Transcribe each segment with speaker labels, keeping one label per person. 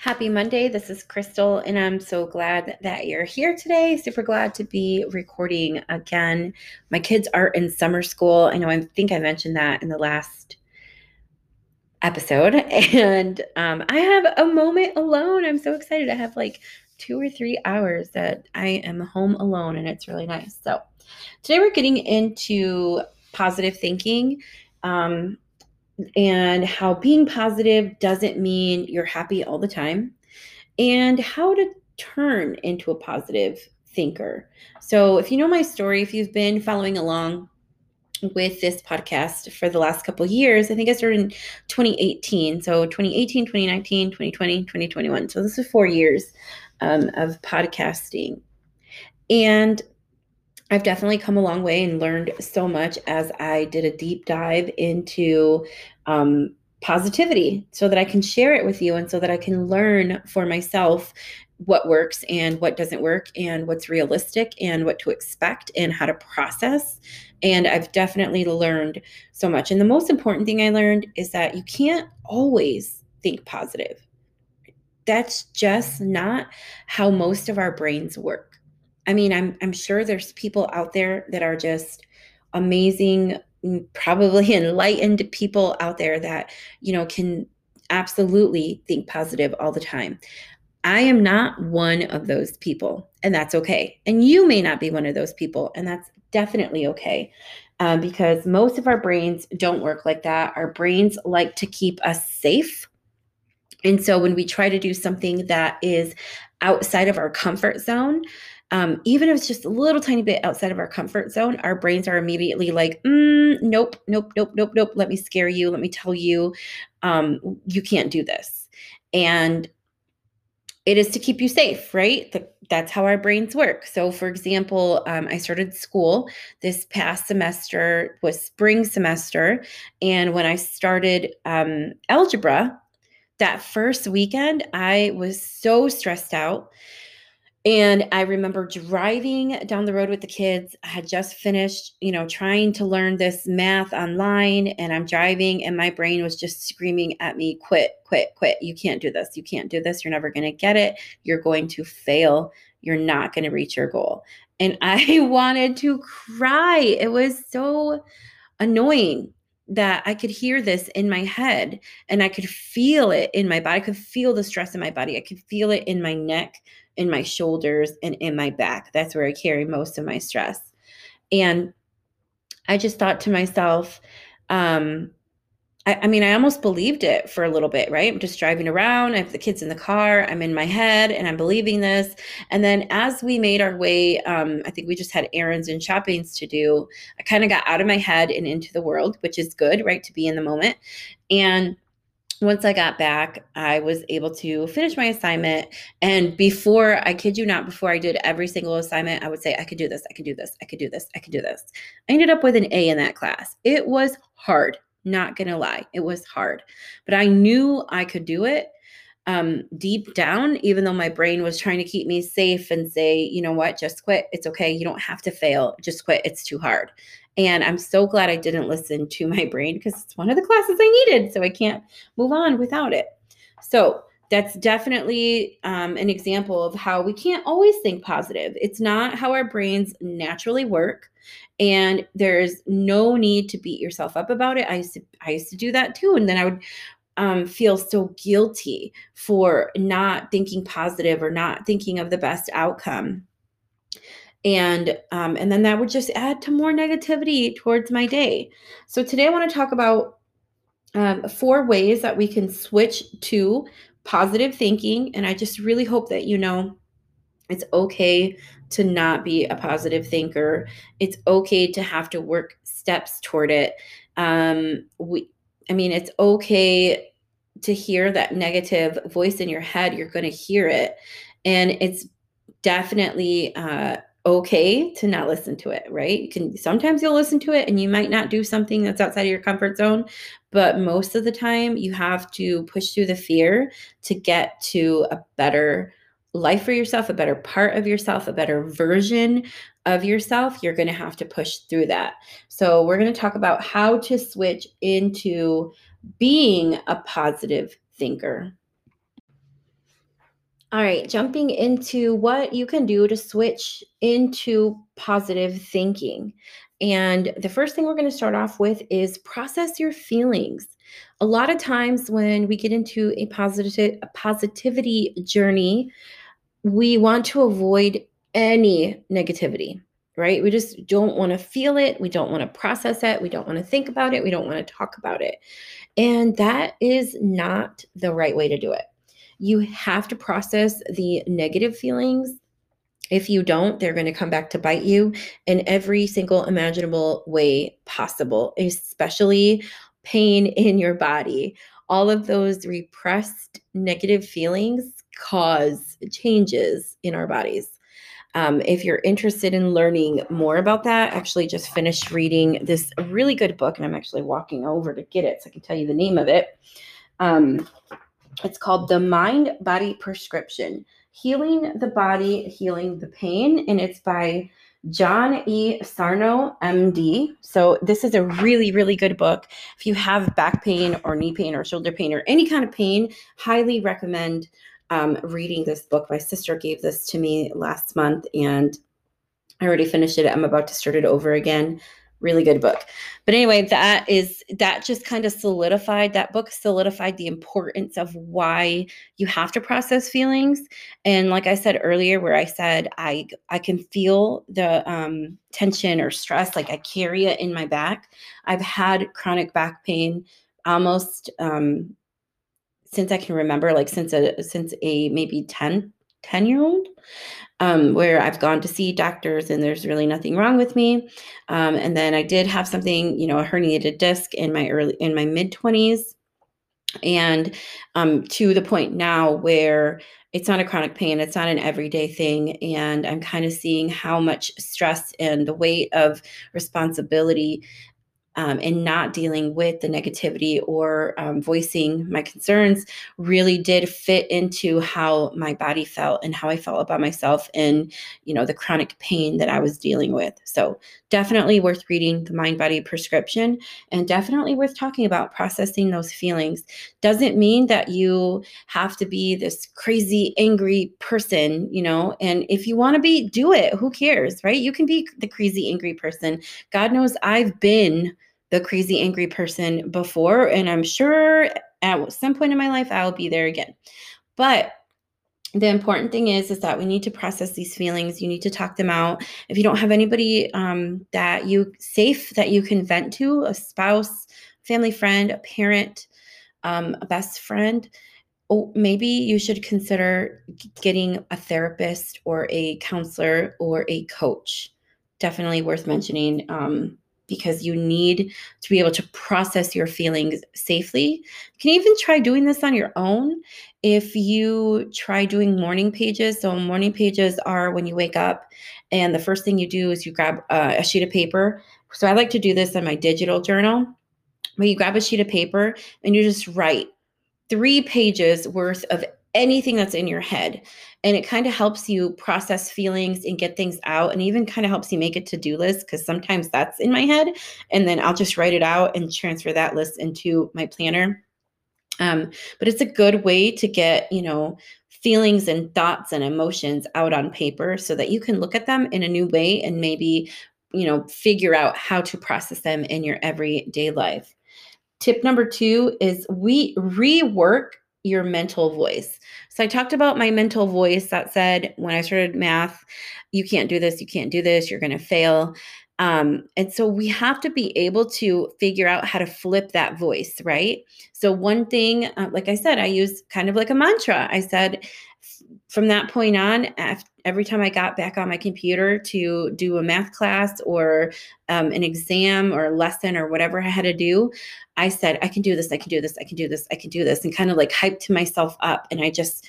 Speaker 1: Happy Monday. This is Crystal, and I'm so glad that you're here today. Super glad to be recording again. My kids are in summer school. I know I think I mentioned that in the last episode, and um, I have a moment alone. I'm so excited. I have like two or three hours that I am home alone, and it's really nice. So, today we're getting into positive thinking. Um, and how being positive doesn't mean you're happy all the time, and how to turn into a positive thinker. So, if you know my story, if you've been following along with this podcast for the last couple years, I think I started in 2018. So, 2018, 2019, 2020, 2021. So, this is four years um, of podcasting. And I've definitely come a long way and learned so much as I did a deep dive into um, positivity so that I can share it with you and so that I can learn for myself what works and what doesn't work and what's realistic and what to expect and how to process. And I've definitely learned so much. And the most important thing I learned is that you can't always think positive. That's just not how most of our brains work I mean, I'm I'm sure there's people out there that are just amazing, mm, probably enlightened people out there that, you know, can absolutely think positive all the time. I am not one of those people, and that's okay. And you may not be one of those people, and that's definitely okay. Um, because most of our brains don't work like that. Our brains like to keep us safe. And so when we try to do something that is outside of our comfort zone, um, even if it's just a little tiny bit outside of our comfort zone, our brains are immediately like, mm, nope, nope, nope, nope, nope. Let me scare you. Let me tell you, um, you can't do this. And it is to keep you safe, right? The, that's how our brains work. So, for example, um, I started school this past semester was spring semester, and when I started um, algebra, that first weekend, I was so stressed out and I remember driving down the road with the kids. I had just finished, you know, trying to learn this math online, and I'm driving, and my brain was just screaming at me, quit, quit, quit. You can't do this. You can't do this. You're never going to get it. You're going to fail. You're not going to reach your goal. And I wanted to cry. It was so annoying that I could hear this in my head and I could feel it in my body. I could feel the stress in my body. I could feel it in my neck in my shoulders and in my back. That's where I carry most of my stress. And I just thought to myself, um, I, I, mean, I almost believed it for a little bit, right? I'm just driving around. I have the kids in the car. I'm in my head and I'm believing this. And then as we made our way, um, I think we just had errands and shoppings to do. I kind of got out of my head and into the world, which is good, right? To be in the moment. And once I got back, I was able to finish my assignment. And before, I kid you not, before I did every single assignment, I would say, I could do this, I could do this, I could do this, I could do this. I ended up with an A in that class. It was hard, not gonna lie, it was hard. But I knew I could do it um, deep down, even though my brain was trying to keep me safe and say, you know what, just quit. It's okay. You don't have to fail. Just quit. It's too hard. And I'm so glad I didn't listen to my brain because it's one of the classes I needed. So I can't move on without it. So that's definitely um, an example of how we can't always think positive. It's not how our brains naturally work. And there's no need to beat yourself up about it. I used to, I used to do that too. And then I would um, feel so guilty for not thinking positive or not thinking of the best outcome and um, and then that would just add to more negativity towards my day. So today i want to talk about um, four ways that we can switch to positive thinking and i just really hope that you know it's okay to not be a positive thinker. It's okay to have to work steps toward it. Um, we i mean it's okay to hear that negative voice in your head you're going to hear it. And it's definitely uh, okay to not listen to it, right? You can sometimes you'll listen to it and you might not do something that's outside of your comfort zone, but most of the time you have to push through the fear to get to a better life for yourself, a better part of yourself, a better version of yourself. You're going to have to push through that. So, we're going to talk about how to switch into being a positive thinker. All right, jumping into what you can do to switch into positive thinking. And the first thing we're going to start off with is process your feelings. A lot of times when we get into a positive a positivity journey, we want to avoid any negativity, right? We just don't want to feel it, we don't want to process it, we don't want to think about it, we don't want to talk about it. And that is not the right way to do it you have to process the negative feelings. If you don't, they're going to come back to bite you in every single imaginable way possible, especially pain in your body. All of those repressed negative feelings cause changes in our bodies. Um, if you're interested in learning more about that, I actually just finished reading this really good book, and I'm actually walking over to get it so I can tell you the name of it. Um, it's called The Mind Body Prescription Healing the Body, Healing the Pain. And it's by John E. Sarno, MD. So, this is a really, really good book. If you have back pain or knee pain or shoulder pain or any kind of pain, highly recommend um, reading this book. My sister gave this to me last month and I already finished it. I'm about to start it over again really good book. But anyway, that is that just kind of solidified that book solidified the importance of why you have to process feelings. And like I said earlier, where I said I I can feel the um, tension or stress, like I carry it in my back. I've had chronic back pain almost um, since I can remember, like since a since a maybe 10 10 year old um, where I've gone to see doctors and there's really nothing wrong with me. Um, and then I did have something, you know, a herniated disc in my early in my mid 20s. And um, to the point now where it's not a chronic pain, it's not an everyday thing. And I'm kind of seeing how much stress and the weight of responsibility um, and not dealing with the negativity or um, voicing my concerns really did fit into how my body felt and how I felt about myself and you know the chronic pain that I was dealing with. So definitely worth reading the mind body prescription and definitely worth talking about processing those feelings. Doesn't mean that you have to be this crazy angry person, you know. And if you want to be, do it. Who cares, right? You can be the crazy angry person. God knows I've been the crazy angry person before and i'm sure at some point in my life i'll be there again. But the important thing is is that we need to process these feelings. You need to talk them out. If you don't have anybody um, that you safe that you can vent to a spouse family friend a parent um, a best friend oh, maybe you should consider getting a therapist or a counselor or a coach. Definitely worth mentioning um, because you need to be able to process your feelings safely. You can even try doing this on your own if you try doing morning pages. So, morning pages are when you wake up, and the first thing you do is you grab uh, a sheet of paper. So, I like to do this on my digital journal, where you grab a sheet of paper and you just write three pages worth of anything that's in your head. And it kind of helps you process feelings and get things out, and even kind of helps you make a to do list because sometimes that's in my head. And then I'll just write it out and transfer that list into my planner. Um, but it's a good way to get, you know, feelings and thoughts and emotions out on paper so that you can look at them in a new way and maybe, you know, figure out how to process them in your everyday life. Tip number two is we rework your mental voice. So I talked about my mental voice that said when I started math, you can't do this, you can't do this, you're going to fail. Um, and so we have to be able to figure out how to flip that voice, right? So, one thing, uh, like I said, I use kind of like a mantra. I said, from that point on, every time I got back on my computer to do a math class or um, an exam or a lesson or whatever I had to do, I said, I can do this, I can do this, I can do this, I can do this, and kind of like hyped myself up. And I just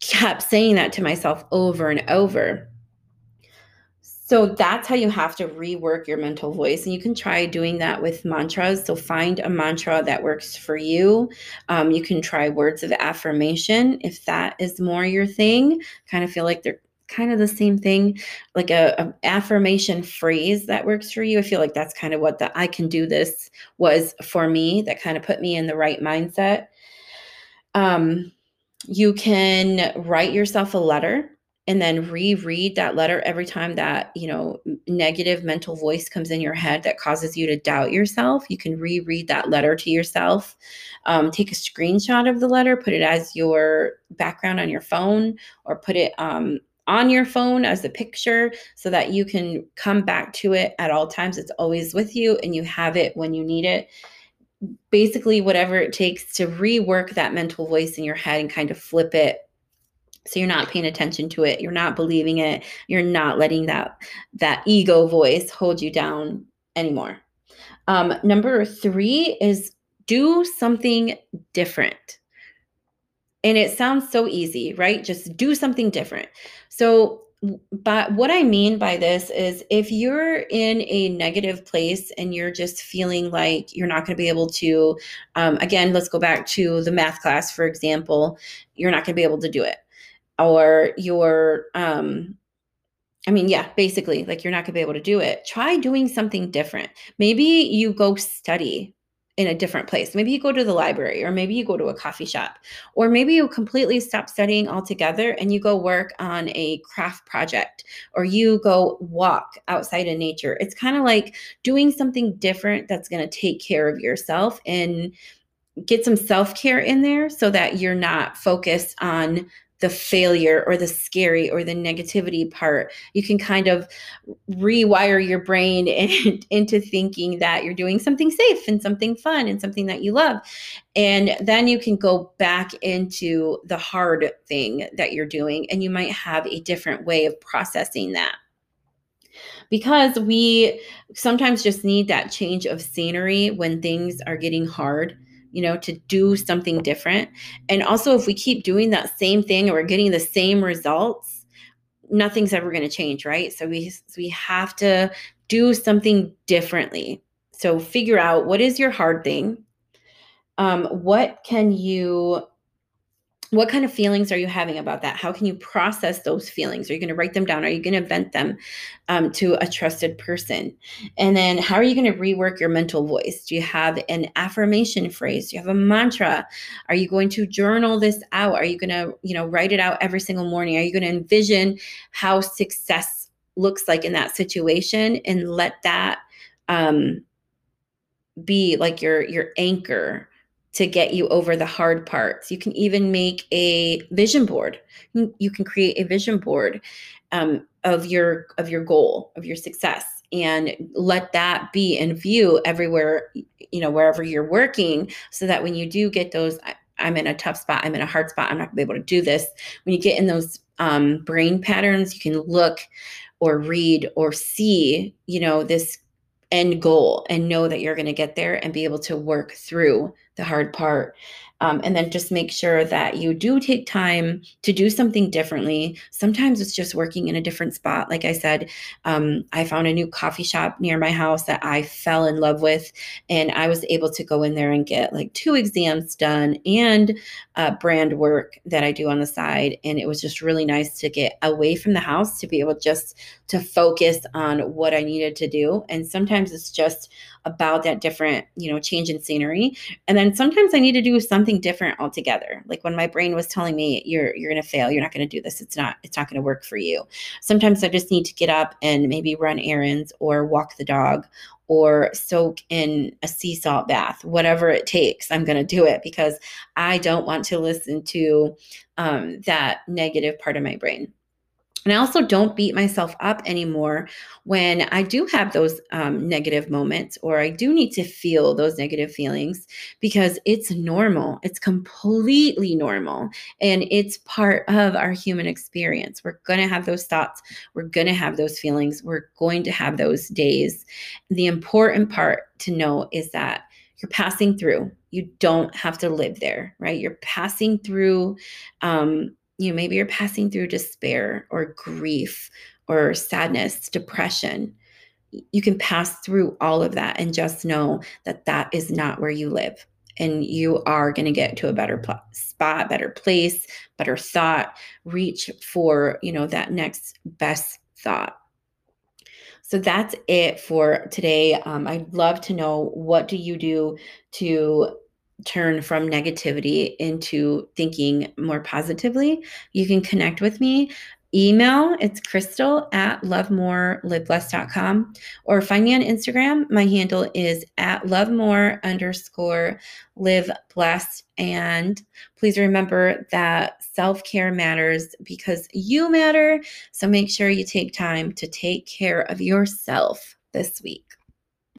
Speaker 1: kept saying that to myself over and over. So that's how you have to rework your mental voice. And you can try doing that with mantras. So find a mantra that works for you. Um, you can try words of affirmation if that is more your thing. Kind of feel like they're kind of the same thing like a, a, affirmation phrase that works for you i feel like that's kind of what the i can do this was for me that kind of put me in the right mindset um you can write yourself a letter and then reread that letter every time that you know negative mental voice comes in your head that causes you to doubt yourself you can reread that letter to yourself. Um, take a screenshot of the letter put it as your background on your phone or put it um, on your phone as a picture so that you can come back to it at all times. It's always with you and you have it when you need it. Basically whatever it takes to rework that mental voice in your head and kind of flip it so you're not paying attention to it you're not believing it you're not letting that that ego voice hold you down anymore. Um, number three is do something different. And it sounds so easy right? Just do something different. So but what I mean by this is if you're in a negative place and you're just feeling like you're not going to be able to, um, again, let's go back to the math class, for example, you're not going to be able to do it or you're um I mean, yeah, basically, like you're not going to be able to do it. Try doing something different. Maybe you go study in a different place. Maybe you go to the library, or maybe you go to a coffee shop, or maybe you completely stop studying altogether and you go work on a craft project, or you go walk outside in nature. It's kind of like doing something different that's going to take care of yourself and get some self care in there so that you're not focused on the failure or the scary or the negativity part. You can kind of rewire your brain and, into thinking that you're doing something safe and something fun and something that you love. And then you can go back into the hard thing that you're doing and you might have a different way of processing that. Because we sometimes just need that change of scenery when things are getting hard you know, to do something different. And also, if we keep doing that same thing and we're getting the same results, nothing's ever going to change, right? So we we have to do something differently. So figure out what is your hard thing. Um, what can you what kind of feelings are you having about that? How can you process those feelings? Are you going to write them down? Are you going to vent them um, to a trusted person? And then how are you going to rework your mental voice? Do you have an affirmation phrase? Do you have a mantra? Are you going to journal this out? Are you going to, you know, write it out every single morning? Are you going to envision how success looks like in that situation and let that um, be like your your anchor to get you over the hard parts. You can even make a vision board. You can create a vision board um, of your of your goal of your success and let that be in view everywhere you know wherever you're working so that when you do get those i'm in a tough spot i'm in a hard spot i'm not going to be able to do this when you get in those um, brain patterns you can look or read or see you know this end goal and know that you're going to get there and be able to work through the hard part. Um, and then just make sure that you do take time to do something differently. Sometimes it's just working in a different spot. Like I said, um, I found a new coffee shop near my house that I fell in love with, and I was able to go in there and get like two exams done and uh, brand work that I do on the side. And it was just really nice to get away from the house to be able just to focus on what I needed to do. And sometimes it's just about that different, you know, change in scenery. And then sometimes I need to do something different altogether. Like when my brain was telling me you're you're going to fail, you're not going to do this. It's not it's not going to work for you. Sometimes I just need to get up and maybe run errands or walk the dog or soak in a sea salt bath, whatever it takes, I'm going to do it because I don't want to listen to um, that negative part of my brain. And I also don't beat myself up anymore when I do have those um, negative moments or I do need to feel those negative feelings because it's normal. It's completely normal. And it's part of our human experience. We're going to have those thoughts. We're going to have those feelings. We're going to have those days. The important part to know is that you're passing through. You don't have to live there, right? You're passing through um, you know, maybe you're passing through despair or grief or sadness, depression. You can pass through all of that and just know that that is not where you live. And you are going to get to a better pl- spot, better place, better thought. Reach for, you know, that next best thought. So that's it for today. Um, I'd love to know what do you do to turn from negativity into thinking more positively, you can connect with me. Email, it's crystal at lovemoreLiveBlessed.com or find me on Instagram. My handle is at lovemore underscore live blessed. And please remember that self care matters because you matter. So make sure you take time to take care of yourself this week.